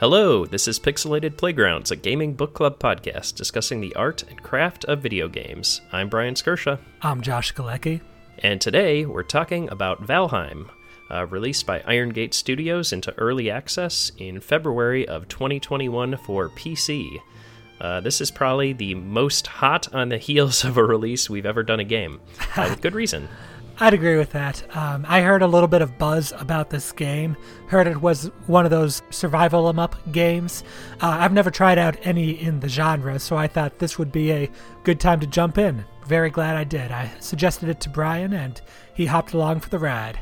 Hello, this is Pixelated Playgrounds, a gaming book club podcast discussing the art and craft of video games. I'm Brian Skirsha. I'm Josh Galecki. And today we're talking about Valheim, uh, released by Iron Gate Studios into early access in February of 2021 for PC. Uh, this is probably the most hot on the heels of a release we've ever done a game, uh, with good reason. I'd agree with that. Um, I heard a little bit of buzz about this game. Heard it was one of those survival em up games. Uh, I've never tried out any in the genre, so I thought this would be a good time to jump in. Very glad I did. I suggested it to Brian, and he hopped along for the ride.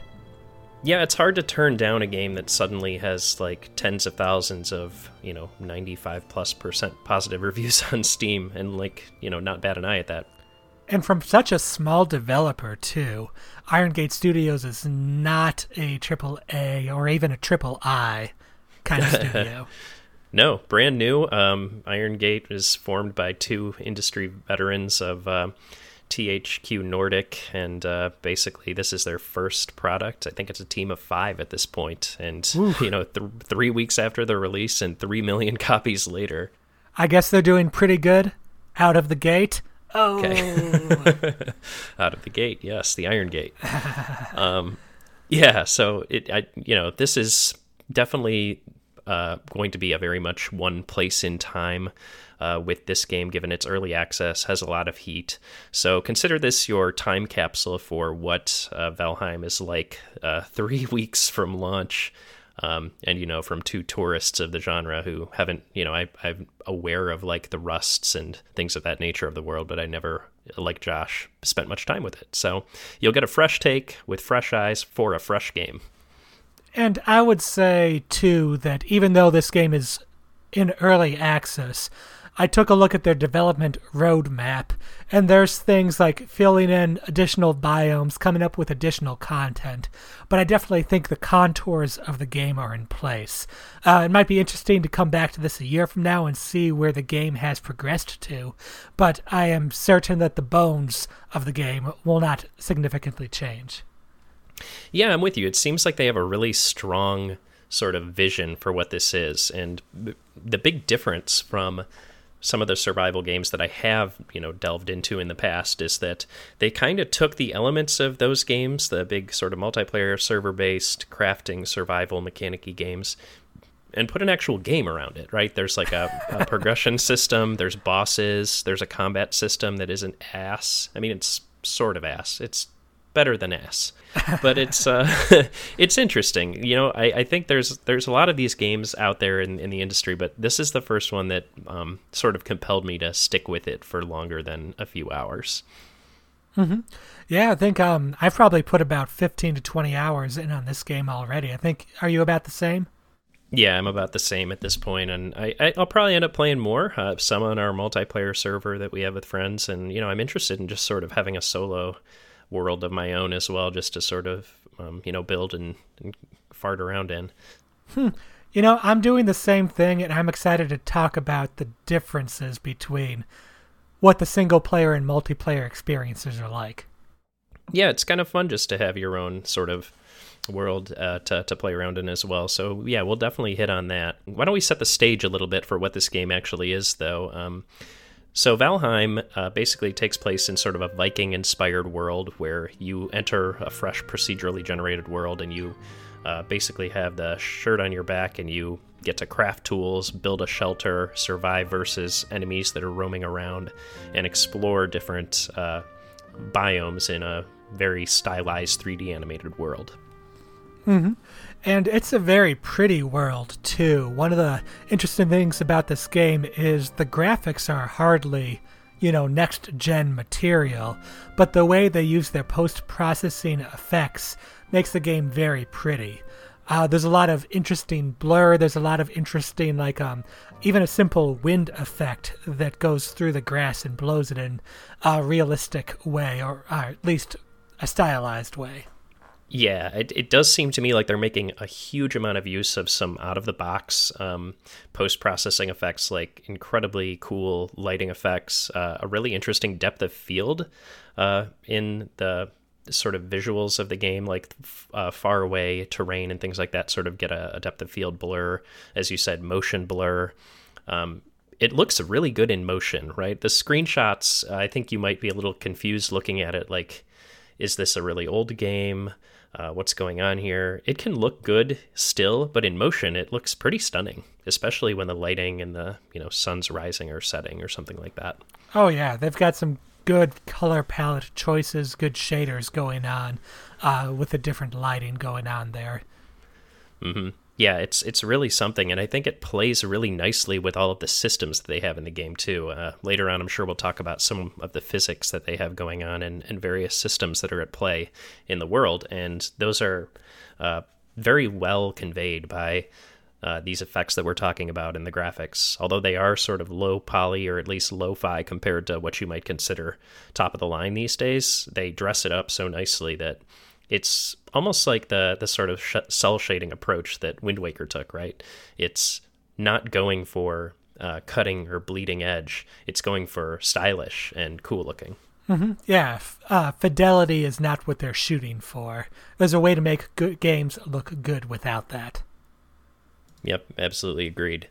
Yeah, it's hard to turn down a game that suddenly has like tens of thousands of, you know, 95 plus percent positive reviews on Steam and like, you know, not bad an eye at that. And from such a small developer, too. Iron Gate Studios is not a triple A or even a triple I kind of studio. no, brand new. Um, Iron Gate is formed by two industry veterans of uh, THQ Nordic, and uh, basically this is their first product. I think it's a team of five at this point, and Oof. you know, th- three weeks after the release and three million copies later. I guess they're doing pretty good out of the gate. Oh, okay. out of the gate, yes, the Iron Gate. um, yeah, so it, I, you know, this is definitely uh, going to be a very much one place in time uh, with this game, given its early access, has a lot of heat. So consider this your time capsule for what uh, Valheim is like uh, three weeks from launch. Um, and you know, from two tourists of the genre who haven't, you know, I, I'm aware of like the rusts and things of that nature of the world, but I never, like Josh, spent much time with it. So you'll get a fresh take with fresh eyes for a fresh game. And I would say too that even though this game is in early access, I took a look at their development roadmap, and there's things like filling in additional biomes, coming up with additional content. But I definitely think the contours of the game are in place. Uh, it might be interesting to come back to this a year from now and see where the game has progressed to, but I am certain that the bones of the game will not significantly change. Yeah, I'm with you. It seems like they have a really strong sort of vision for what this is. And the big difference from some of the survival games that I have, you know, delved into in the past is that they kind of took the elements of those games, the big sort of multiplayer server-based crafting survival mechanicy games, and put an actual game around it, right? There's like a, a progression system, there's bosses, there's a combat system that isn't ass. I mean, it's sort of ass. It's better than ass. But it's uh, it's interesting. You know, I, I think there's there's a lot of these games out there in, in the industry, but this is the first one that um, sort of compelled me to stick with it for longer than a few hours. Mm-hmm. Yeah, I think um, I've probably put about fifteen to twenty hours in on this game already. I think. Are you about the same? Yeah, I'm about the same at this point, and I, I will probably end up playing more. Uh, some on our multiplayer server that we have with friends, and you know, I'm interested in just sort of having a solo world of my own as well, just to sort of um, you know build and, and, fart around in. Hmm. You know, I'm doing the same thing, and I'm excited to talk about the differences between what the single player and multiplayer experiences are like. Yeah, it's kind of fun just to have your own sort of world uh, to, to play around in as well. So, yeah, we'll definitely hit on that. Why don't we set the stage a little bit for what this game actually is, though? Um, so, Valheim uh, basically takes place in sort of a Viking inspired world where you enter a fresh procedurally generated world and you uh, basically have the shirt on your back and you get to craft tools, build a shelter, survive versus enemies that are roaming around, and explore different uh, biomes in a very stylized 3D animated world. Mm-hmm. And it's a very pretty world, too. One of the interesting things about this game is the graphics are hardly, you know, next gen material, but the way they use their post processing effects makes the game very pretty. Uh, there's a lot of interesting blur. There's a lot of interesting, like, um, even a simple wind effect that goes through the grass and blows it in a realistic way, or, or at least a stylized way. Yeah, it, it does seem to me like they're making a huge amount of use of some out of the box um, post processing effects, like incredibly cool lighting effects, uh, a really interesting depth of field uh, in the sort of visuals of the game, like uh, far away terrain and things like that, sort of get a, a depth of field blur, as you said, motion blur. Um, it looks really good in motion, right? The screenshots, I think you might be a little confused looking at it. Like, is this a really old game? Uh, what's going on here? It can look good still, but in motion, it looks pretty stunning, especially when the lighting and the you know sun's rising or setting or something like that. Oh yeah, they've got some good color palette choices, good shaders going on, uh, with the different lighting going on there. Mm-hmm. Yeah, it's it's really something, and I think it plays really nicely with all of the systems that they have in the game too. Uh, later on, I'm sure we'll talk about some of the physics that they have going on and, and various systems that are at play in the world, and those are uh, very well conveyed by uh, these effects that we're talking about in the graphics, although they are sort of low poly or at least lo fi compared to what you might consider top of the line these days, they dress it up so nicely that it's almost like the the sort of sh- cell shading approach that Wind Waker took, right? It's not going for uh, cutting or bleeding edge, it's going for stylish and cool looking. Mm-hmm. Yeah, uh, fidelity is not what they're shooting for. There's a way to make good games look good without that. Yep, absolutely agreed.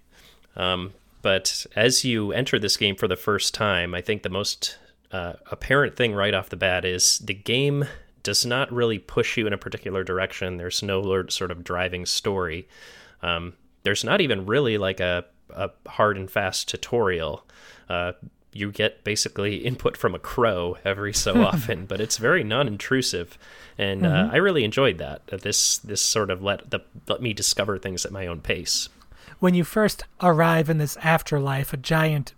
Um, but as you enter this game for the first time, I think the most uh, apparent thing right off the bat is the game does not really push you in a particular direction. There's no sort of driving story. Um, there's not even really like a, a hard and fast tutorial. Uh, you get basically input from a crow every so often, but it's very non-intrusive, and uh, mm-hmm. uh, I really enjoyed that. This this sort of let the let me discover things at my own pace. When you first arrive in this afterlife, a giant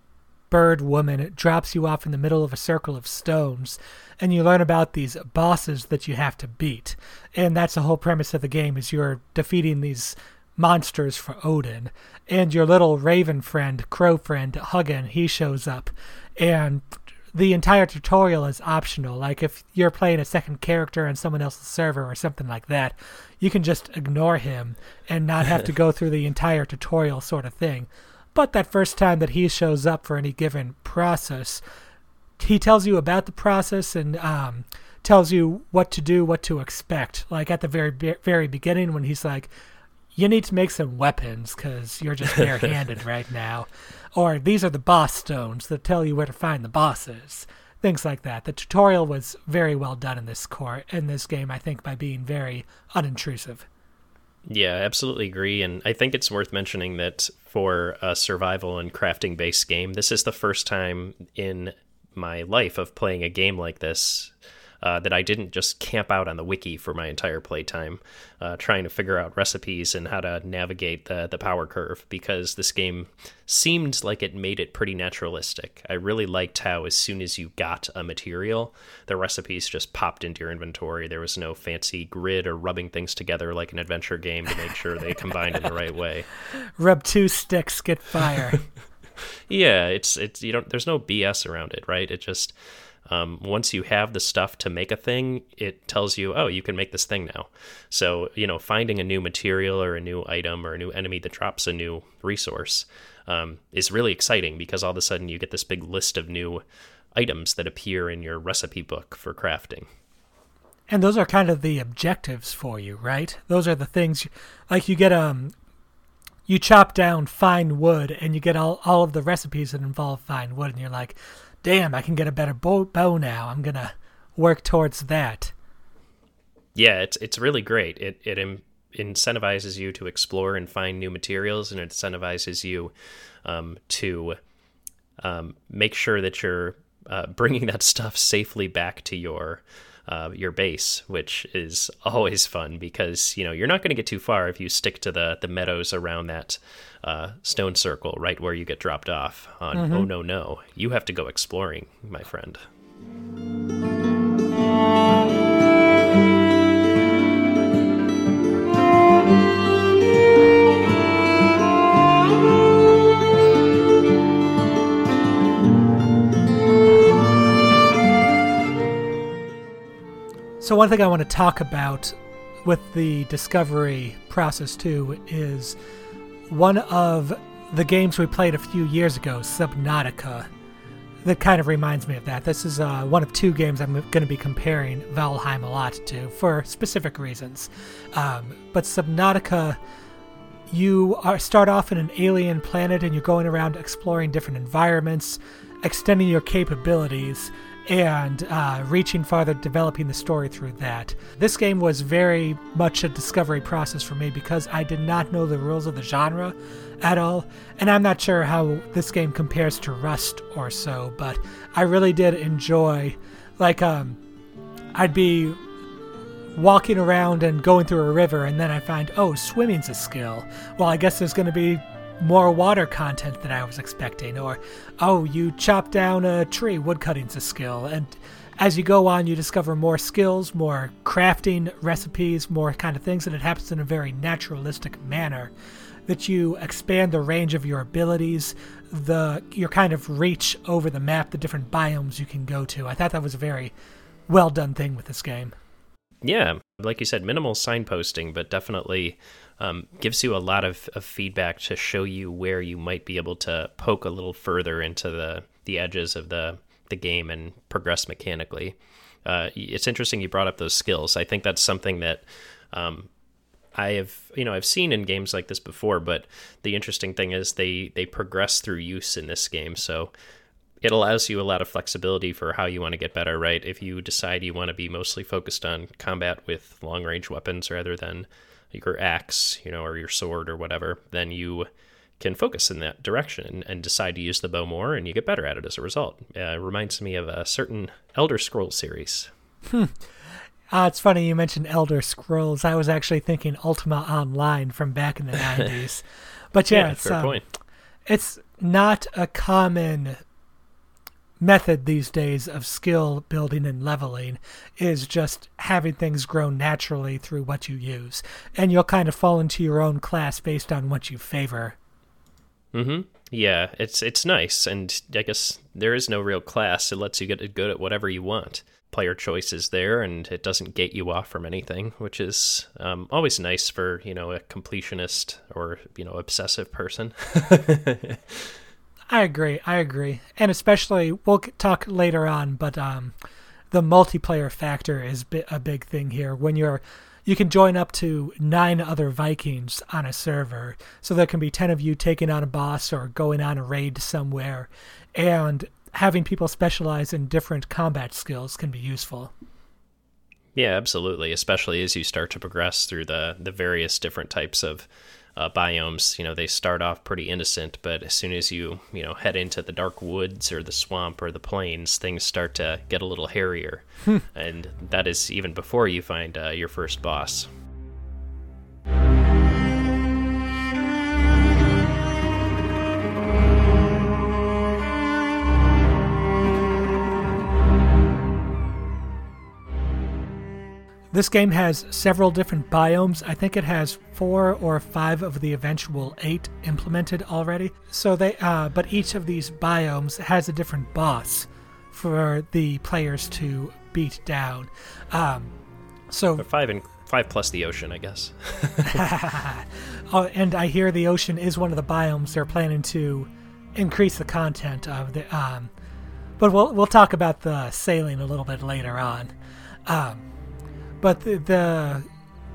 bird woman It drops you off in the middle of a circle of stones, and you learn about these bosses that you have to beat, and that's the whole premise of the game: is you're defeating these monsters for Odin. And your little raven friend, crow friend, Hugin, he shows up. And the entire tutorial is optional. Like if you're playing a second character on someone else's server or something like that, you can just ignore him and not have to go through the entire tutorial sort of thing. But that first time that he shows up for any given process, he tells you about the process and um, tells you what to do, what to expect. Like at the very very beginning when he's like, you need to make some weapons because you're just barehanded right now. Or these are the boss stones that tell you where to find the bosses. Things like that. The tutorial was very well done in this core in this game, I think, by being very unintrusive. Yeah, I absolutely agree. And I think it's worth mentioning that for a survival and crafting based game, this is the first time in my life of playing a game like this uh, that I didn't just camp out on the wiki for my entire playtime, uh, trying to figure out recipes and how to navigate the the power curve. Because this game seemed like it made it pretty naturalistic. I really liked how as soon as you got a material, the recipes just popped into your inventory. There was no fancy grid or rubbing things together like an adventure game to make sure they combined in the right way. Rub two sticks, get fire. yeah, it's it's you don't. There's no BS around it, right? It just um, once you have the stuff to make a thing, it tells you, oh, you can make this thing now. So, you know, finding a new material or a new item or a new enemy that drops a new resource um, is really exciting because all of a sudden you get this big list of new items that appear in your recipe book for crafting. And those are kind of the objectives for you, right? Those are the things like you get um you chop down fine wood and you get all, all of the recipes that involve fine wood and you're like, damn, I can get a better bow, bow now. I'm gonna work towards that. Yeah, it's it's really great. It it Im- incentivizes you to explore and find new materials, and it incentivizes you um, to um, make sure that you're uh, bringing that stuff safely back to your uh, your base, which is always fun because you know you're not going to get too far if you stick to the the meadows around that uh, stone circle, right where you get dropped off. On mm-hmm. oh no no, you have to go exploring, my friend. So, one thing I want to talk about with the discovery process too is one of the games we played a few years ago, Subnautica. that kind of reminds me of that. This is uh, one of two games I'm going to be comparing Valheim a lot to for specific reasons. Um, but Subnautica, you are, start off in an alien planet and you're going around exploring different environments, extending your capabilities, and uh, reaching farther, developing the story through that. This game was very much a discovery process for me because I did not know the rules of the genre at all, and I'm not sure how this game compares to Rust or so, but I really did enjoy, like, um, I'd be walking around and going through a river, and then I find, oh, swimming's a skill. Well, I guess there's going to be more water content than I was expecting, or oh, you chop down a tree, woodcutting's a skill, and as you go on, you discover more skills, more crafting recipes, more kind of things, and it happens in a very naturalistic manner. That you expand the range of your abilities, the your kind of reach over the map, the different biomes you can go to. I thought that was a very well done thing with this game. Yeah, like you said, minimal signposting, but definitely um, gives you a lot of, of feedback to show you where you might be able to poke a little further into the the edges of the the game and progress mechanically. Uh, it's interesting you brought up those skills. I think that's something that um, I have you know I've seen in games like this before, but the interesting thing is they they progress through use in this game. So it allows you a lot of flexibility for how you want to get better, right? If you decide you want to be mostly focused on combat with long range weapons rather than your axe, you know, or your sword or whatever, then you can focus in that direction and decide to use the bow more, and you get better at it as a result. Uh, it reminds me of a certain Elder Scrolls series. Hmm. Uh, it's funny you mentioned Elder Scrolls. I was actually thinking Ultima Online from back in the 90s. But yeah, yeah it's, fair um, point. it's not a common method these days of skill building and leveling is just having things grow naturally through what you use. And you'll kind of fall into your own class based on what you favor. mm-hmm Yeah, it's it's nice and I guess there is no real class. It lets you get good at whatever you want. Player choice is there and it doesn't gate you off from anything, which is um, always nice for, you know, a completionist or, you know, obsessive person. I agree. I agree. And especially, we'll talk later on, but um, the multiplayer factor is a big thing here. When you're, you can join up to nine other Vikings on a server, so there can be ten of you taking on a boss or going on a raid somewhere, and having people specialize in different combat skills can be useful. Yeah, absolutely. Especially as you start to progress through the the various different types of uh, biomes, you know, they start off pretty innocent, but as soon as you, you know, head into the dark woods or the swamp or the plains, things start to get a little hairier. Hmm. and that is even before you find uh, your first boss. This game has several different biomes. I think it has four or five of the eventual eight implemented already. So they, uh, but each of these biomes has a different boss for the players to beat down. Um, so five and five plus the ocean, I guess. oh, and I hear the ocean is one of the biomes they're planning to increase the content of the. Um, but we'll we'll talk about the sailing a little bit later on. Um, but the, the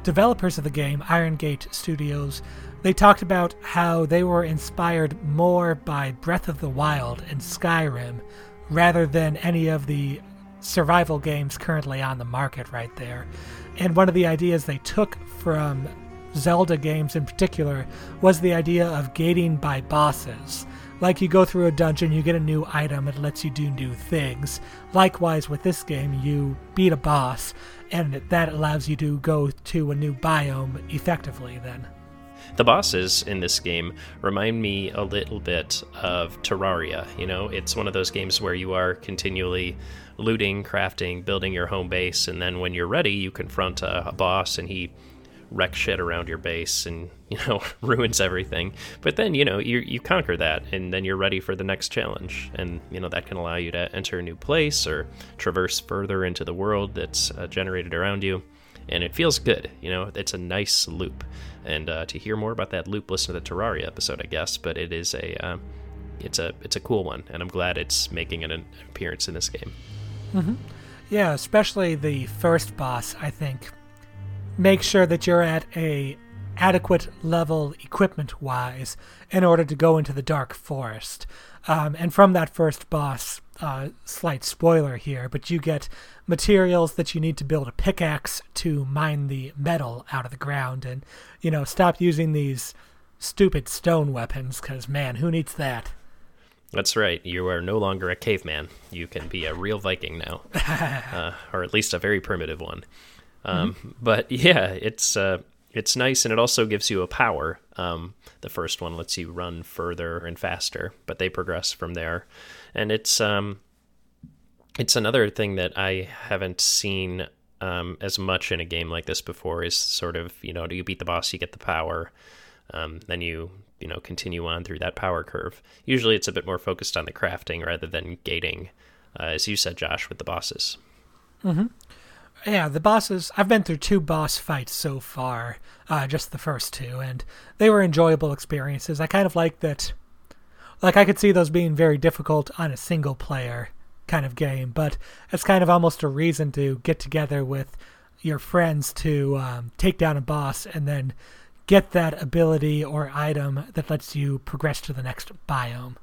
developers of the game, Iron Gate Studios, they talked about how they were inspired more by Breath of the Wild and Skyrim rather than any of the survival games currently on the market right there. And one of the ideas they took from Zelda games in particular was the idea of gating by bosses. Like you go through a dungeon, you get a new item, it lets you do new things. Likewise, with this game, you beat a boss, and that allows you to go to a new biome effectively then. The bosses in this game remind me a little bit of Terraria. You know, it's one of those games where you are continually looting, crafting, building your home base, and then when you're ready, you confront a, a boss and he wreck shit around your base and you know ruins everything but then you know you you conquer that and then you're ready for the next challenge and you know that can allow you to enter a new place or traverse further into the world that's uh, generated around you and it feels good you know it's a nice loop and uh, to hear more about that loop listen to the terraria episode i guess but it is a uh, it's a it's a cool one, and I'm glad it's making an appearance in this game. Mm-hmm. Yeah, especially the first boss. I think make sure that you're at a adequate level equipment wise in order to go into the dark forest. Um, and from that first boss, uh, slight spoiler here, but you get materials that you need to build a pickaxe to mine the metal out of the ground, and you know stop using these stupid stone weapons because man, who needs that? That's right. You are no longer a caveman. You can be a real Viking now, uh, or at least a very primitive one. Um, mm-hmm. But yeah, it's uh, it's nice, and it also gives you a power. Um, the first one lets you run further and faster, but they progress from there, and it's um, it's another thing that I haven't seen um, as much in a game like this before. Is sort of you know, do you beat the boss, you get the power, um, then you you know continue on through that power curve. Usually, it's a bit more focused on the crafting rather than gating, uh, as you said, Josh, with the bosses. Mm-hmm. Yeah, the bosses. I've been through two boss fights so far, uh, just the first two, and they were enjoyable experiences. I kind of like that. Like I could see those being very difficult on a single player kind of game, but it's kind of almost a reason to get together with your friends to um, take down a boss and then get that ability or item that lets you progress to the next biome.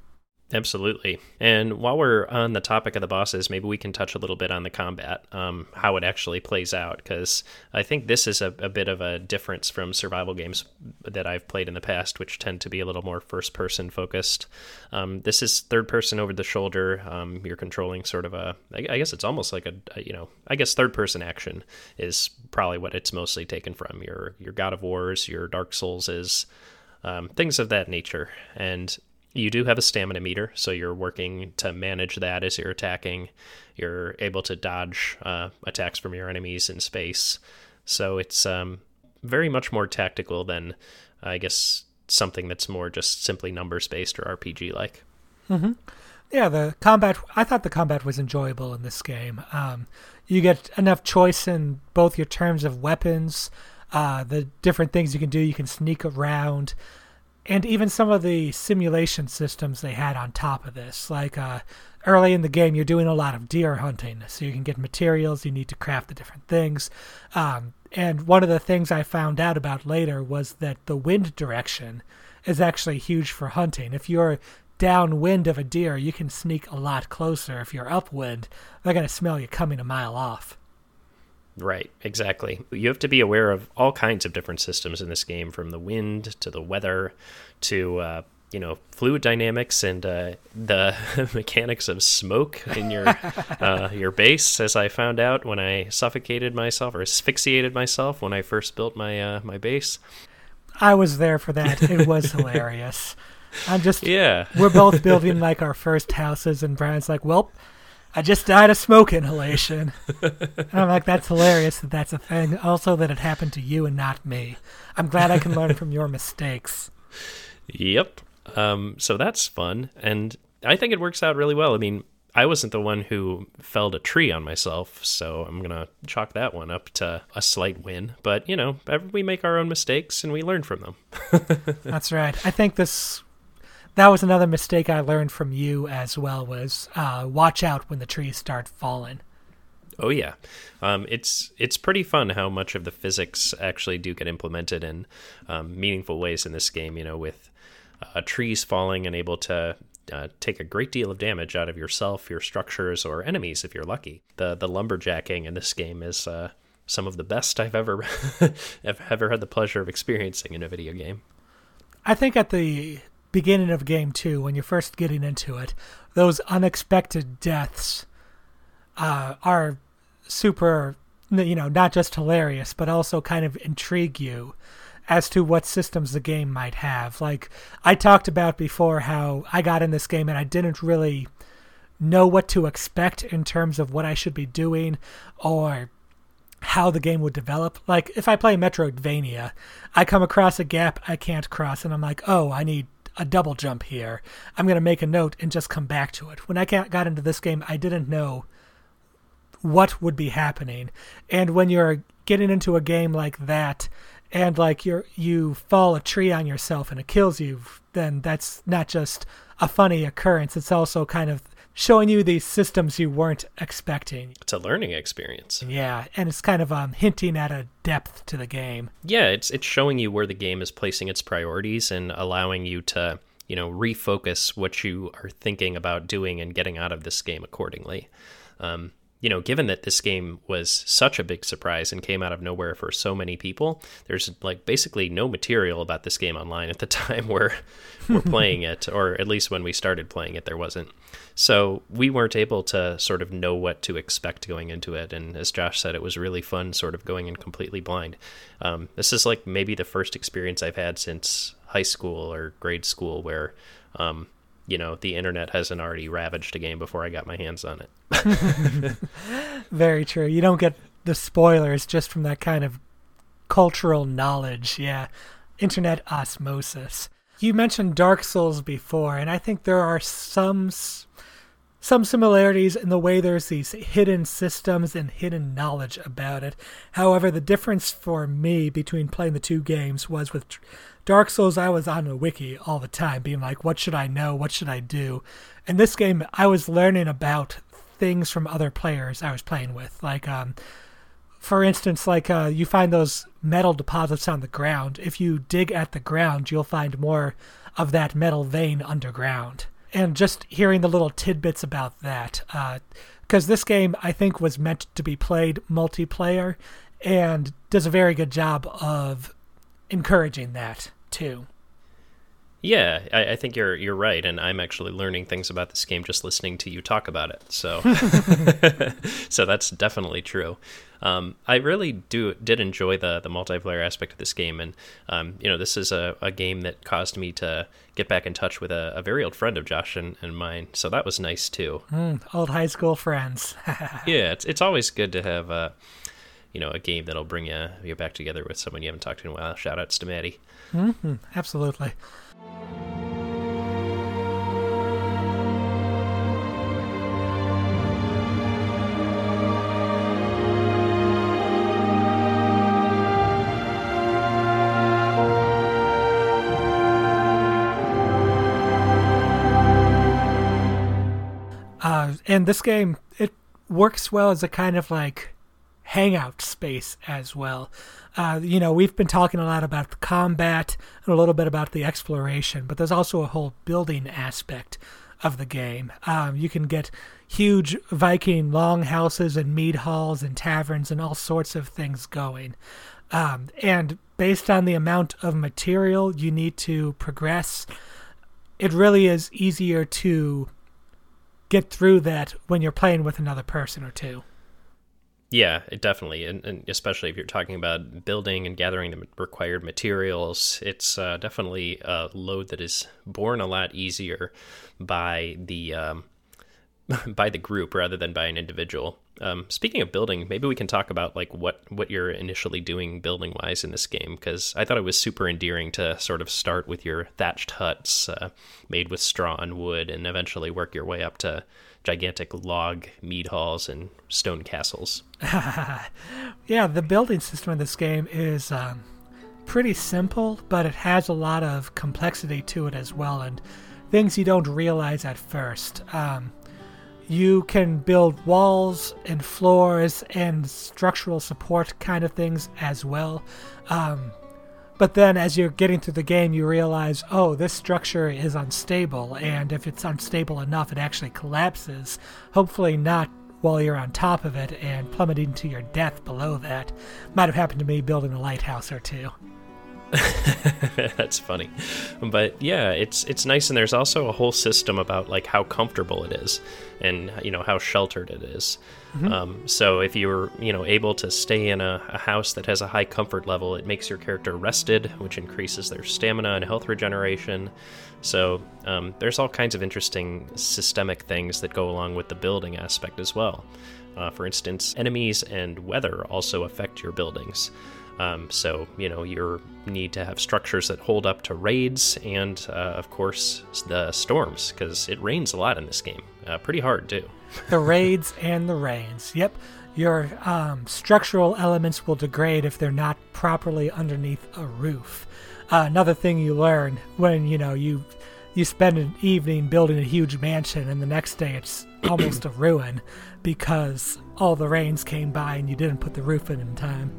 Absolutely. And while we're on the topic of the bosses, maybe we can touch a little bit on the combat, um, how it actually plays out, because I think this is a, a, bit of a difference from survival games that I've played in the past, which tend to be a little more first person focused. Um, this is third person over the shoulder. Um, you're controlling sort of a, I guess it's almost like a, a, you know, I guess third person action is probably what it's mostly taken from. Your, your God of Wars, your Dark Souls is. Um, things of that nature. And you do have a stamina meter, so you're working to manage that as you're attacking. You're able to dodge uh, attacks from your enemies in space. So it's um, very much more tactical than, I guess, something that's more just simply numbers based or RPG like. Mm-hmm. Yeah, the combat. I thought the combat was enjoyable in this game. Um, you get enough choice in both your terms of weapons, uh, the different things you can do. You can sneak around and even some of the simulation systems they had on top of this. Like uh, early in the game, you're doing a lot of deer hunting, so you can get materials. You need to craft the different things. Um, and one of the things I found out about later was that the wind direction is actually huge for hunting. If you're downwind of a deer, you can sneak a lot closer. If you're upwind, they're going to smell you coming a mile off. Right, exactly. You have to be aware of all kinds of different systems in this game, from the wind to the weather to uh, you know fluid dynamics and uh, the mechanics of smoke in your uh, your base. As I found out when I suffocated myself or asphyxiated myself when I first built my uh, my base. I was there for that. It was hilarious. I'm just yeah. We're both building like our first houses, and Brian's like, "Well, I just died of smoke inhalation. and I'm like, that's hilarious that that's a thing. Also, that it happened to you and not me. I'm glad I can learn from your mistakes. Yep. Um, so that's fun. And I think it works out really well. I mean, I wasn't the one who felled a tree on myself, so I'm going to chalk that one up to a slight win. But, you know, we make our own mistakes and we learn from them. That's right. I think this that was another mistake I learned from you as well. Was uh, watch out when the trees start falling. Oh yeah, um, it's it's pretty fun how much of the physics actually do get implemented in um, meaningful ways in this game. You know, with uh, trees falling and able to uh, take a great deal of damage out of yourself, your structures, or enemies if you're lucky. The the lumberjacking in this game is uh, some of the best I've ever ever had the pleasure of experiencing in a video game. I think at the beginning of game two, when you're first getting into it, those unexpected deaths uh, are super, you know, not just hilarious, but also kind of intrigue you as to what systems the game might have. Like, I talked about before how I got in this game and I didn't really know what to expect in terms of what I should be doing or how the game would develop. Like if I play Metroidvania, I come across a gap I can't cross and I'm like, "Oh, I need a double jump here. I'm going to make a note and just come back to it. When I got into this game, I didn't know what would be happening. And when you're getting into a game like that and like you you fall a tree on yourself and it kills you, then that's not just a funny occurrence. It's also kind of showing you these systems you weren't expecting. It's a learning experience. Yeah, and it's kind of um, hinting at a depth to the game. Yeah, it's it's showing you where the game is placing its priorities and allowing you to you know refocus what you are thinking about doing and getting out of this game accordingly. Um, you know, given that this game was such a big surprise and came out of nowhere for so many people, there's like basically no material about this game online at the time where we're playing it, or at least when we started playing it, there wasn't. So we weren't able to sort of know what to expect going into it. And as Josh said, it was really fun sort of going in completely blind. Um, this is like maybe the first experience I've had since high school or grade school where um, you know the internet hasn't already ravaged a game before I got my hands on it. Very true. You don't get the spoilers just from that kind of cultural knowledge. Yeah, internet osmosis. You mentioned Dark Souls before, and I think there are some some similarities in the way there's these hidden systems and hidden knowledge about it. However, the difference for me between playing the two games was with Dark Souls, I was on a wiki all the time, being like, what should I know? What should I do? In this game, I was learning about things from other players I was playing with. Like, um, for instance, like uh, you find those metal deposits on the ground. If you dig at the ground, you'll find more of that metal vein underground. And just hearing the little tidbits about that, because uh, this game I think was meant to be played multiplayer, and does a very good job of encouraging that too. Yeah, I, I, think you're you're right, and I'm actually learning things about this game just listening to you talk about it. So, so that's definitely true. Um, I really do did enjoy the the multiplayer aspect of this game, and um, you know, this is a, a game that caused me to get back in touch with a, a very old friend of Josh and, and mine. So that was nice too. Mm, old high school friends. yeah, it's it's always good to have. Uh, you know a game that'll bring you you back together with someone you haven't talked to in a while. Shout outs to Maddie. Mm-hmm, absolutely. Uh, and this game it works well as a kind of like hangout space as well. Uh, you know, we've been talking a lot about the combat and a little bit about the exploration, but there's also a whole building aspect of the game. Um, you can get huge Viking longhouses and mead halls and taverns and all sorts of things going. Um, and based on the amount of material you need to progress, it really is easier to get through that when you're playing with another person or two. Yeah, it definitely, and, and, especially if you're talking about building and gathering the required materials, it's uh, definitely a load that is borne a lot easier by the um, by the group rather than by an individual. Um, speaking of building, maybe we can talk about like what what you're initially doing building wise in this game because I thought it was super endearing to sort of start with your thatched huts uh, made with straw and wood, and eventually work your way up to gigantic log mead halls and stone castles. yeah, the building system in this game is um, pretty simple, but it has a lot of complexity to it as well, and things you don't realize at first. Um, you can build walls and floors and structural support kind of things as well. Um, but then as you're getting through the game, you realize, oh, this structure is unstable, and if it's unstable enough, it actually collapses. Hopefully, not while you're on top of it and plummeting to your death below that. Might have happened to me building a lighthouse or two. That's funny. But yeah, it's it's nice and there's also a whole system about like how comfortable it is and you know how sheltered it is. Mm-hmm. Um, so if you're you know able to stay in a, a, house that has a high comfort level, it makes your character rested, which increases their stamina and health regeneration. So um, there's all kinds of interesting systemic things that go along with the building aspect as well. Uh, for instance, enemies and weather also affect your buildings. Um, so, you know, you need to have structures that hold up to raids and, uh, of course, the storms, because it rains a lot in this game. Uh, pretty hard, too. the raids and the rains. Yep. your um, structural elements will degrade if they're not properly underneath a roof. Uh, another thing you learn when you know you you spend an evening building a huge mansion and the next day it's almost a ruin because all the rains came by and you didn't put the roof in in time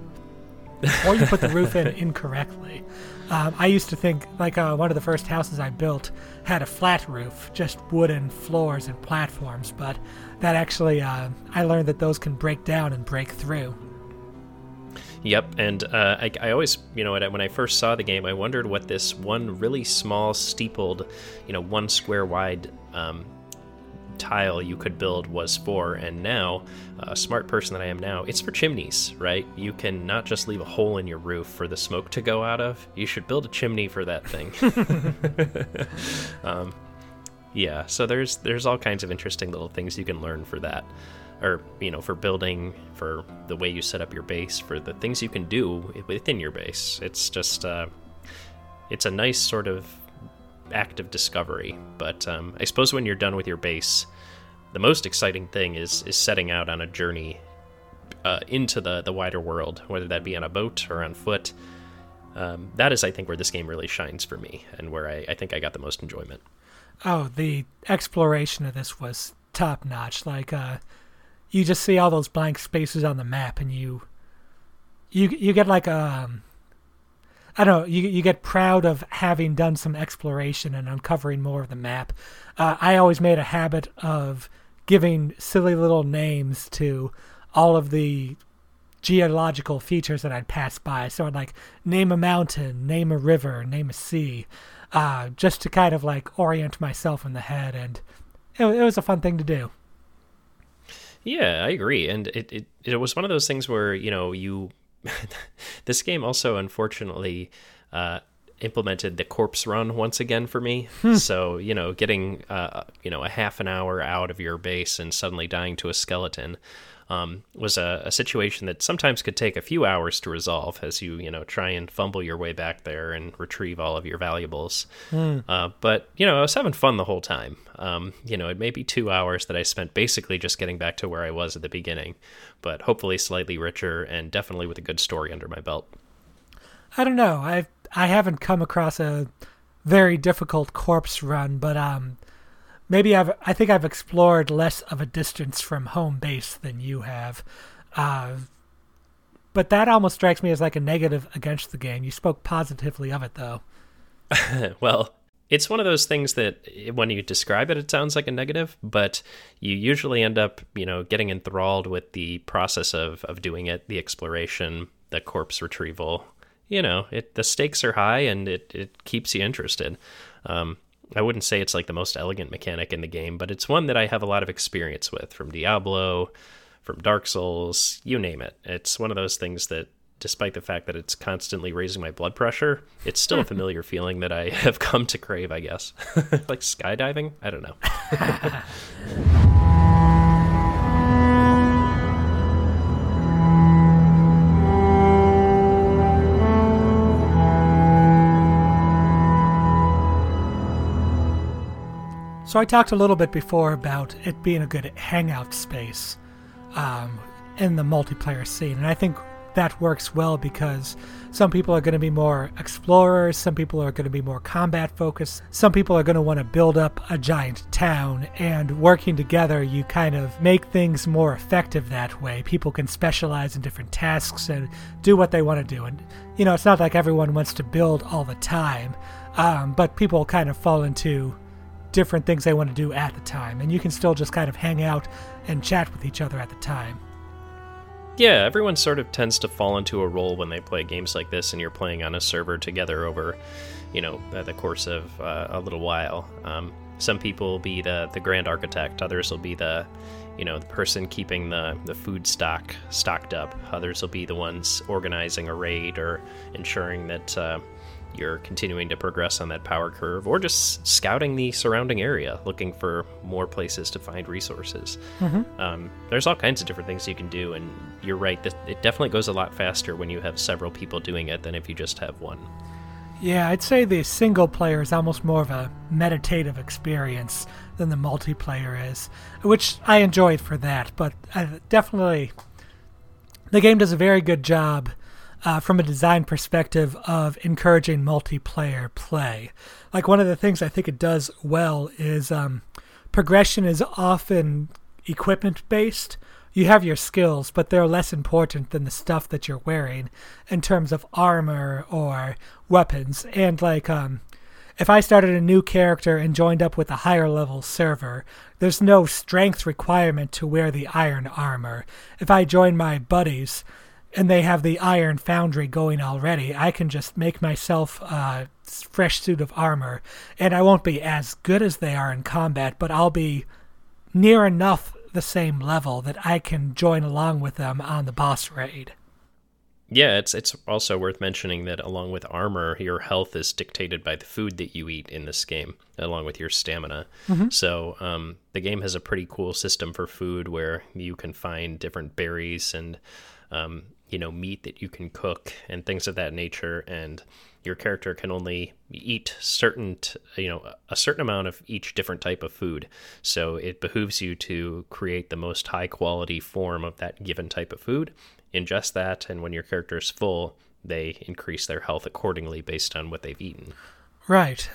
or you put the roof in incorrectly. Um, i used to think like uh, one of the first houses i built had a flat roof just wooden floors and platforms but that actually uh, i learned that those can break down and break through. Yep, and uh, I, I, always, you know, when I first saw the game, I wondered what this one really small, steepled, you know, one square wide um, tile you could build was for. And now, a smart person that I am now, it's for chimneys, right? You can not just leave a hole in your roof for the smoke to go out of. You should build a chimney for that thing. um, yeah, so there's there's all kinds of interesting little things you can learn for that or you know for building for the way you set up your base for the things you can do within your base it's just uh, it's a nice sort of act of discovery but um, i suppose when you're done with your base the most exciting thing is is setting out on a journey uh, into the the wider world whether that be on a boat or on foot um, that is i think where this game really shines for me and where I, I think i got the most enjoyment oh the exploration of this was top notch like uh you just see all those blank spaces on the map, and you you you get like a um, I don't know. You you get proud of having done some exploration and uncovering more of the map. Uh, I always made a habit of giving silly little names to all of the geological features that I'd pass by. So I'd like name a mountain, name a river, name a sea, uh, just to kind of like orient myself in the head, and it, it was a fun thing to do. Yeah, I agree, and it it, it was one of those things where you know you this game also unfortunately uh, implemented the corpse run once again for me. Hmm. So you know, getting uh, you know a half an hour out of your base and suddenly dying to a skeleton um, was a, a, situation that sometimes could take a few hours to resolve as you you know try and fumble your way back there and retrieve all of your valuables. Mm. Uh, but you know I was having fun the whole time. Um, you know it may be two hours that I spent basically just getting back to where I was at the beginning, but hopefully slightly richer and definitely with a good story under my belt. I don't know. I I haven't come across a very difficult corpse run, but um, maybe I've I think I've explored less of a distance from home base than you have. Uh, but that almost strikes me as like a negative against the game. You spoke positively of it though. well, it's one of those things that when you describe it it sounds like a negative, but you usually end up, you know, getting enthralled with the process of of doing it, the exploration, the corpse retrieval. You know, it the stakes are high and it it keeps you interested. Um, I wouldn't say it's like the most elegant mechanic in the game, but it's one that I have a lot of experience with from Diablo, from Dark Souls, you name it. It's one of those things that, despite the fact that it's constantly raising my blood pressure, it's still a familiar feeling that I have come to crave, I guess. like skydiving? I don't know. So I talked a little bit before about it being a good hangout space um, in the multiplayer scene, and I think that works well because some people are going to be more explorers, some people are going to be more combat focused, some people are going to want to build up a giant town, and working together, you kind of make things more effective that way. People can specialize in different tasks and do what they want to do. And, you know, it's not like everyone wants to build all the time, um, but people kind of fall into different things they want to do at the time, and you can still just kind of hang out and chat with each other at the time. Yeah, everyone sort of tends to fall into a role when they play games like this, and you're playing on a server together over, you know, the course of uh, a little while. Um, some people will be the the grand architect, others will be the, you know, the person keeping the the food stock stocked up. Others will be the ones organizing a raid or ensuring that. Uh, you're continuing to progress on that power curve, or just scouting the surrounding area, looking for more places to find resources. Mm-hmm. Um, there's all kinds of different things you can do, and you're right, it definitely goes a lot faster when you have several people doing it than if you just have one. Yeah, I'd say the single player is almost more of a meditative experience than the multiplayer is, which I enjoyed for that, but I definitely the game does a very good job uh, from a design perspective of encouraging multiplayer play. Like one of the things I think it does well is um, progression is often equipment based. You have your skills, but they're less important than the stuff that you're wearing in terms of armor or weapons. And like, um, if I started a new character and joined up with a higher level server, there's no strength requirement to wear the iron armor. If I join my buddies, and they have the iron foundry going already, I can just make myself a fresh suit of armor, and I won't be as good as they are in combat, but I'll be near enough the same level that I can join along with them on the boss raid. Yeah, it's it's also worth mentioning that along with armor, your health is dictated by the food that you eat in this game, along with your stamina. Mm-hmm. So um, the game has a pretty cool system for food where you can find different berries and um, you know meat that you can cook and things of that nature. And your character can only eat certain you know a certain amount of each different type of food. So it behooves you to create the most high quality form of that given type of food ingest that and when your character is full they increase their health accordingly based on what they've eaten. Right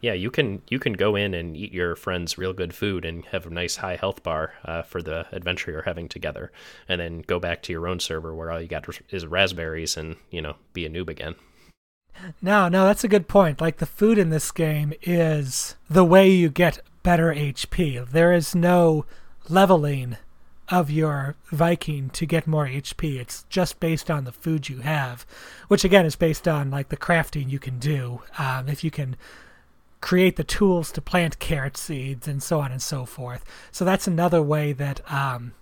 yeah, you can you can go in and eat your friends real good food and have a nice high health bar uh, for the adventure you're having together, and then go back to your own server where all you got is raspberries and you know be a noob again. No, no, that's a good point. Like the food in this game is the way you get better HP. There is no leveling of your Viking to get more HP. It's just based on the food you have, which again is based on like the crafting you can do. Um, if you can create the tools to plant carrot seeds and so on and so forth. So that's another way that um,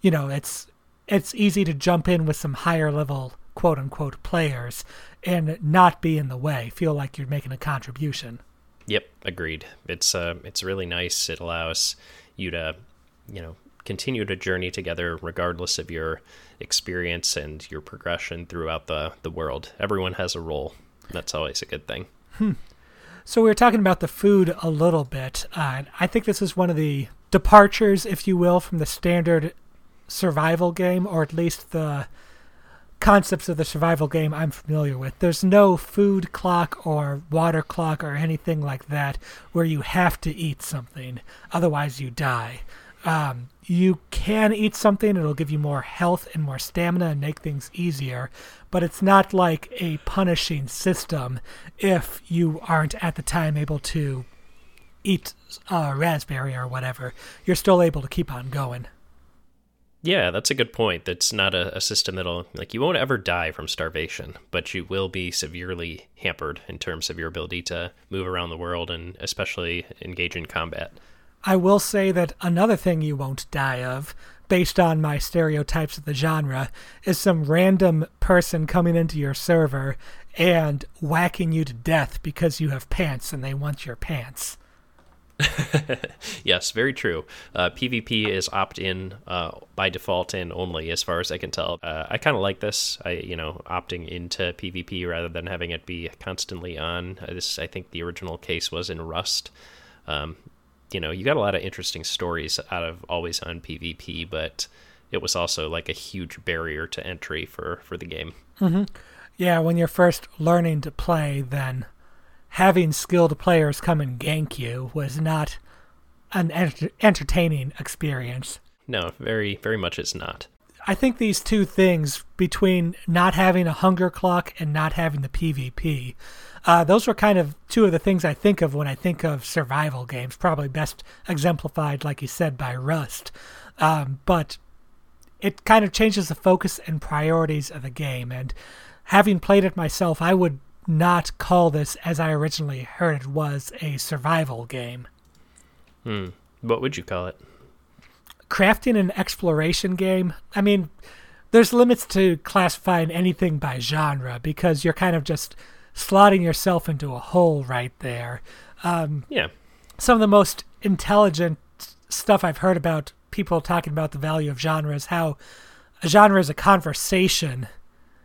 you know it's it's easy to jump in with some higher level quote unquote players and not be in the way, feel like you're making a contribution. Yep, agreed. It's uh it's really nice. It allows you to, you know, continue to journey together regardless of your experience and your progression throughout the the world. Everyone has a role. That's always a good thing. Hmm. So we were talking about the food a little bit. Uh, I think this is one of the departures, if you will, from the standard survival game, or at least the concepts of the survival game I'm familiar with. There's no food clock or water clock or anything like that where you have to eat something, otherwise you die. Um, you can eat something, it'll give you more health and more stamina and make things easier, but it's not like a punishing system if you aren't at the time able to eat a raspberry or whatever. You're still able to keep on going. Yeah, that's a good point. That's not a, a, system that'll like you won't ever die from starvation, but you will be severely hampered in terms of your ability to move around the world and especially engage in combat. I will say that another thing you won't die of based on my stereotypes of the genre, is some random person coming into your server and whacking you to death because you have pants and they want your pants. yes, very true. Uh, PvP is opt-in uh, by default and only, as far as I can tell. Uh, I kind of like this. I, you know, opting into PvP rather than having it be constantly on. Uh, this, I think, the original case was in Rust. Um, you know, you got a lot of interesting stories out of always on PvP, but it was also like a huge barrier to entry for for the game. Mm-hmm. Yeah, when you're first learning to play, then having skilled players come and gank you was not an enter- entertaining experience. No, very very much it's not. I think these two things between not having a hunger clock and not having the PvP uh, those were kind of two of the things I think of when I think of survival games, probably best exemplified, like you said, by Rust. Um, but it kind of changes the focus and priorities of the game. And having played it myself, I would not call this, as I originally heard it was, a survival game. Hmm. What would you call it? Crafting an exploration game. I mean, there's limits to classifying anything by genre because you're kind of just slotting yourself into a hole right there. Um, yeah. Some of the most intelligent stuff I've heard about people talking about the value of genre is how a genre is a conversation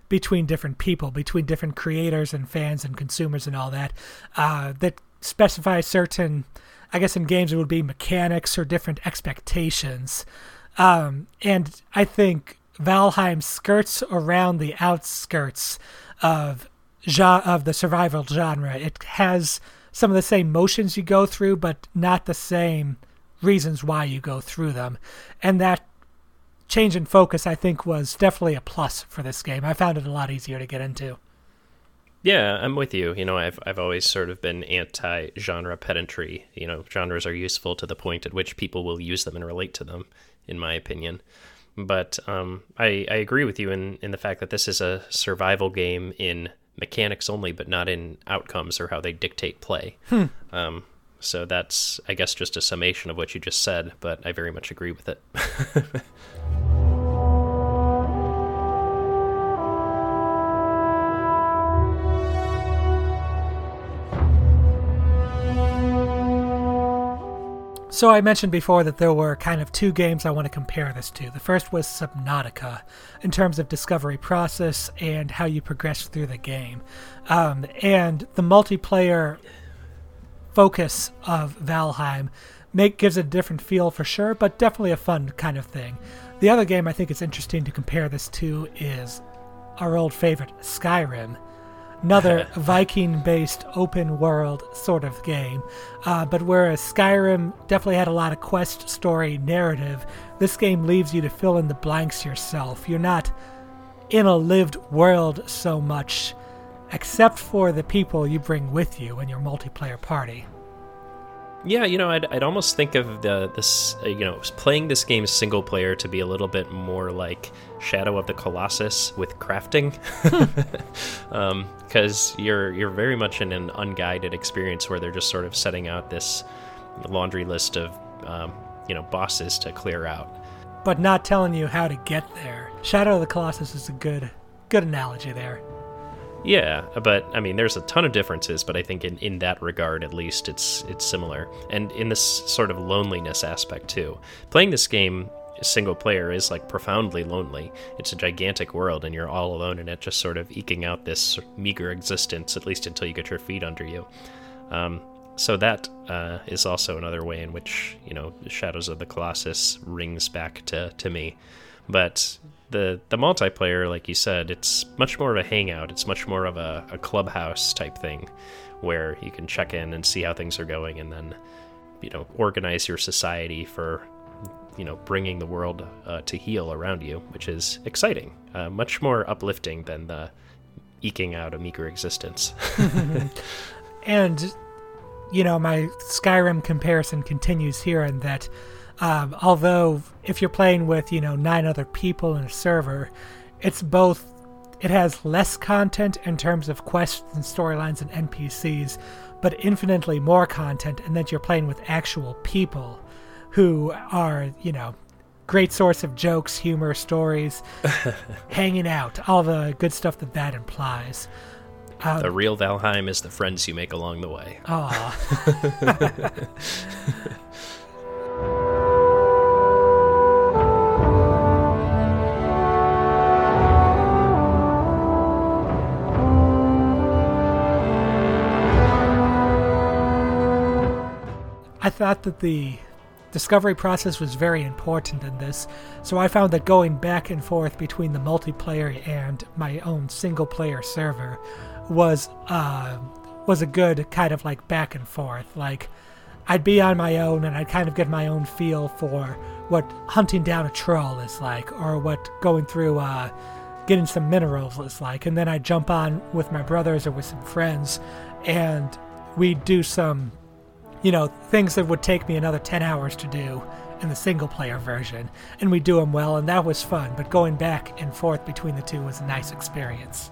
between different people, between different creators and fans and consumers and all that, uh, that specify certain, I guess in games it would be mechanics or different expectations. Um, and I think Valheim skirts around the outskirts of of the survival genre. It has some of the same motions you go through, but not the same reasons why you go through them. And that change in focus, I think, was definitely a plus for this game. I found it a lot easier to get into. Yeah, I'm with you. You know, I've I've always sort of been anti-genre pedantry. You know, genres are useful to the point at which people will use them and relate to them, in my opinion. But um, I I agree with you in in the fact that this is a survival game in mechanics only, but not in outcomes or how they dictate play. Hmm. Um, so that's, I guess, just a summation of what you just said, but I very much agree with it. So I mentioned before that there were kind of two games I want to compare this to. The first was Subnautica, in terms of discovery process and how you progress through the game, um, and the multiplayer focus of Valheim make gives a different feel for sure, but definitely a fun kind of thing. The other game I think it's interesting to compare this to is our old favorite Skyrim another Viking based open world sort of game. Uh, but whereas Skyrim definitely had a lot of quest story narrative, this game leaves you to fill in the blanks yourself. You're not in a lived world so much, except for the people you bring with you in your multiplayer party. Yeah, you know, I'd, I'd almost think of the this uh, you know playing this game single player to be a little bit more like Shadow of the Colossus with crafting, because um, you're you're very much in an unguided experience where they're just sort of setting out this laundry list of um, you know bosses to clear out, but not telling you how to get there. Shadow of the Colossus is a good good analogy there. Yeah, but I mean, there's a ton of differences, but I think in, in that regard, at least, it's it's similar, and in this sort of loneliness aspect too. Playing this game single player is like profoundly lonely. It's a gigantic world, and you're all alone in it, just sort of eking out this meager existence, at least until you get your feet under you. Um, so that uh, is also another way in which you know Shadows of the Colossus rings back to to me. But the the multiplayer, like you said, it's much more of a hangout. It's much more of a, a clubhouse type thing, where you can check in and see how things are going, and then you know organize your society for you know bringing the world uh, to heal around you, which is exciting, uh, much more uplifting than the eking out a meager existence. and you know my Skyrim comparison continues here in that um, although if you're playing with you know nine other people in a server, it's both. It has less content in terms of quests and storylines and NPCs, but infinitely more content, and that you're playing with actual people who are you know great source of jokes, humor, stories, hanging out, all the good stuff that that implies. Um, the real Valheim is the friends you make along the way. Aw. thought that the discovery process was very important in this, so I found that going back and forth between the multiplayer and my own single player server was uh, was a good kind of like back and forth. Like I'd be on my own and I'd kind of get my own feel for what hunting down a troll is like, or what going through uh, getting some minerals is like, and then I'd jump on with my brothers or with some friends, and we'd do some you know, things that would take me another 10 hours to do in the single player version. And we do them well, and that was fun. But going back and forth between the two was a nice experience.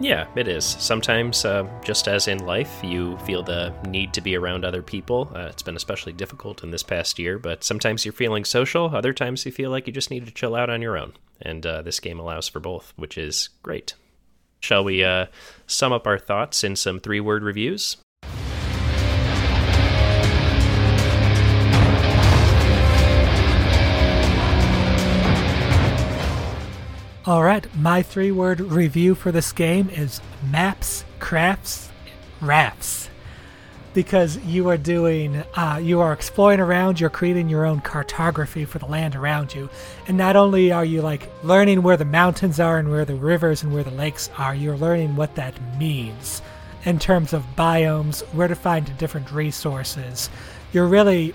Yeah, it is. Sometimes, uh, just as in life, you feel the need to be around other people. Uh, it's been especially difficult in this past year, but sometimes you're feeling social. Other times you feel like you just need to chill out on your own. And uh, this game allows for both, which is great. Shall we uh, sum up our thoughts in some three word reviews? All right, my three word review for this game is maps, crafts, rafts. because you are doing uh, you are exploring around you're creating your own cartography for the land around you. And not only are you like learning where the mountains are and where the rivers and where the lakes are you're learning what that means in terms of biomes where to find different resources. You're really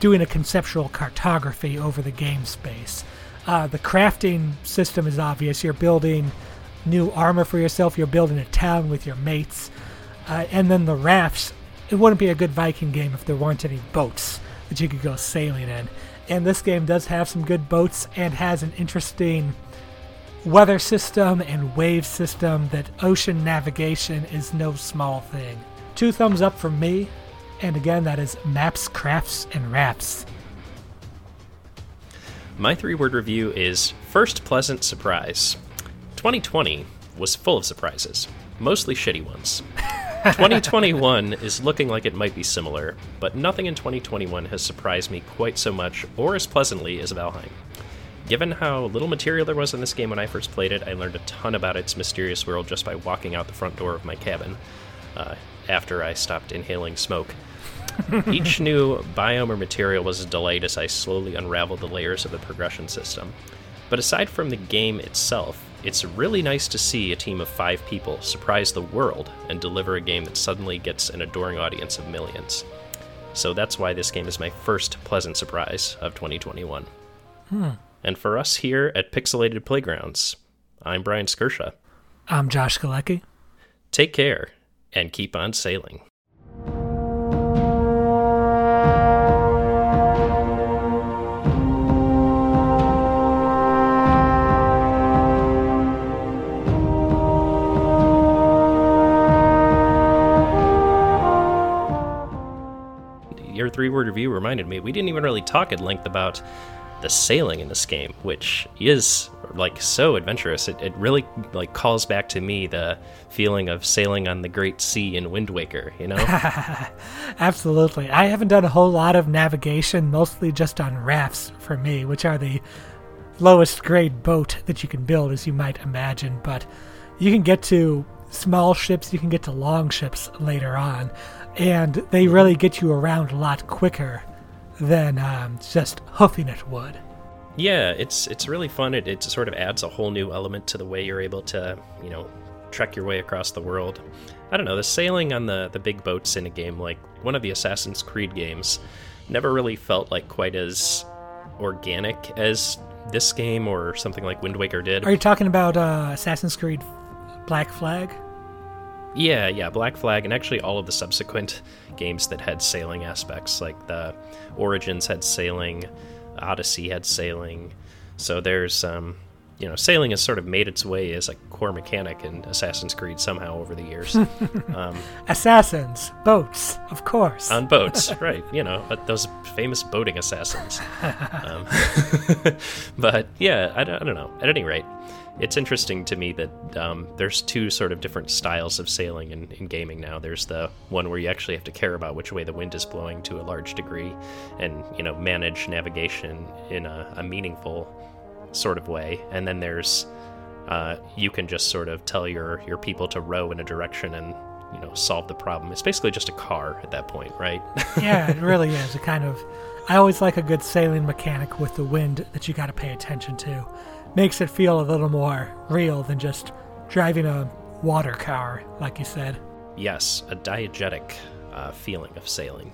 doing a conceptual cartography over the game space uh, the crafting system is obvious you're building new armor for yourself you're building a town with your mates uh, and then the rafts it wouldn't be a good Viking game if there weren't any boats that you could go sailing in. And this game does have some good boats and has an interesting weather system and wave system that ocean navigation is no small thing. Two thumbs up from me, and again, that is Maps, Crafts, and Rafts. My three word review is First Pleasant Surprise. 2020 was full of surprises, mostly shitty ones. 2021 is looking like it might be similar, but nothing in 2021 has surprised me quite so much or as pleasantly as Valheim. Given how little material there was in this game when I first played it, I learned a ton about its mysterious world just by walking out the front door of my cabin uh, after I stopped inhaling smoke. Each new biome or material was a delight as I slowly unraveled the layers of the progression system. But aside from the game itself, it's really nice to see a team of five people surprise the world and deliver a game that suddenly gets an adoring audience of millions. So that's why this game is my first pleasant surprise of 2021. Hmm. And for us here at Pixelated Playgrounds, I'm Brian Skirsha. I'm Josh Galecki. Take care and keep on sailing. Three word review reminded me we didn't even really talk at length about the sailing in this game, which is like so adventurous. It, it really like calls back to me the feeling of sailing on the great sea in Wind Waker, you know? Absolutely. I haven't done a whole lot of navigation, mostly just on rafts for me, which are the lowest grade boat that you can build, as you might imagine. But you can get to small ships, you can get to long ships later on and they really get you around a lot quicker than um, just hoofing it would. Yeah, it's it's really fun. It, it sort of adds a whole new element to the way you're able to, you know, trek your way across the world. I don't know, the sailing on the, the big boats in a game like one of the Assassin's Creed games never really felt like quite as organic as this game or something like Wind Waker did. Are you talking about uh, Assassin's Creed Black Flag? Yeah, yeah, Black Flag, and actually all of the subsequent games that had sailing aspects, like the Origins had sailing, Odyssey had sailing. So there's, um, you know, sailing has sort of made its way as a core mechanic in Assassin's Creed somehow over the years. um, assassins, boats, of course. On boats, right? You know, those famous boating assassins. Um, but yeah, I don't, I don't know. At any rate, it's interesting to me that um, there's two sort of different styles of sailing in, in, gaming now. There's the one where you actually have to care about which way the wind is blowing to a large degree, and you know manage navigation in a, a meaningful sort of way. And then there's uh, you can just sort of tell your your people to row in a direction and you know solve the problem. It's basically just a car at that point, right? yeah, it really is. A kind of. I always like a good sailing mechanic with the wind that you got to pay attention to makes it feel a little more real than just driving a water car, like you said. Yes, a diegetic uh, feeling of sailing.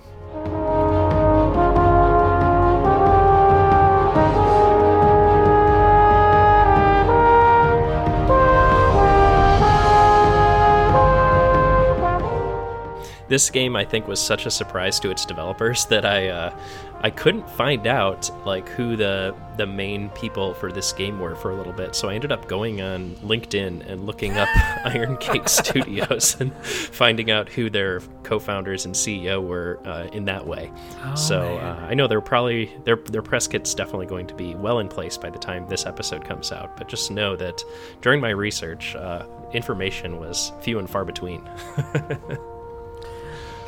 This game I think was such a surprise to its developers that I uh, I couldn't find out like who the the main people for this game were for a little bit. So I ended up going on LinkedIn and looking up Iron Gate Studios and finding out who their co-founders and CEO were uh, in that way. Oh, so uh, I know they're probably their their press kit's definitely going to be well in place by the time this episode comes out. But just know that during my research, uh, information was few and far between.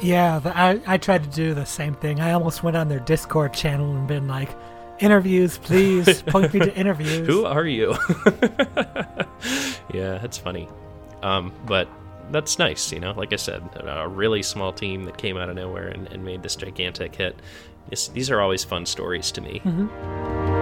Yeah, the, I, I tried to do the same thing. I almost went on their Discord channel and been like, interviews, please point me to interviews. Who are you? yeah, that's funny. Um, but that's nice. You know, like I said, a really small team that came out of nowhere and, and made this gigantic hit. It's, these are always fun stories to me. Mm-hmm.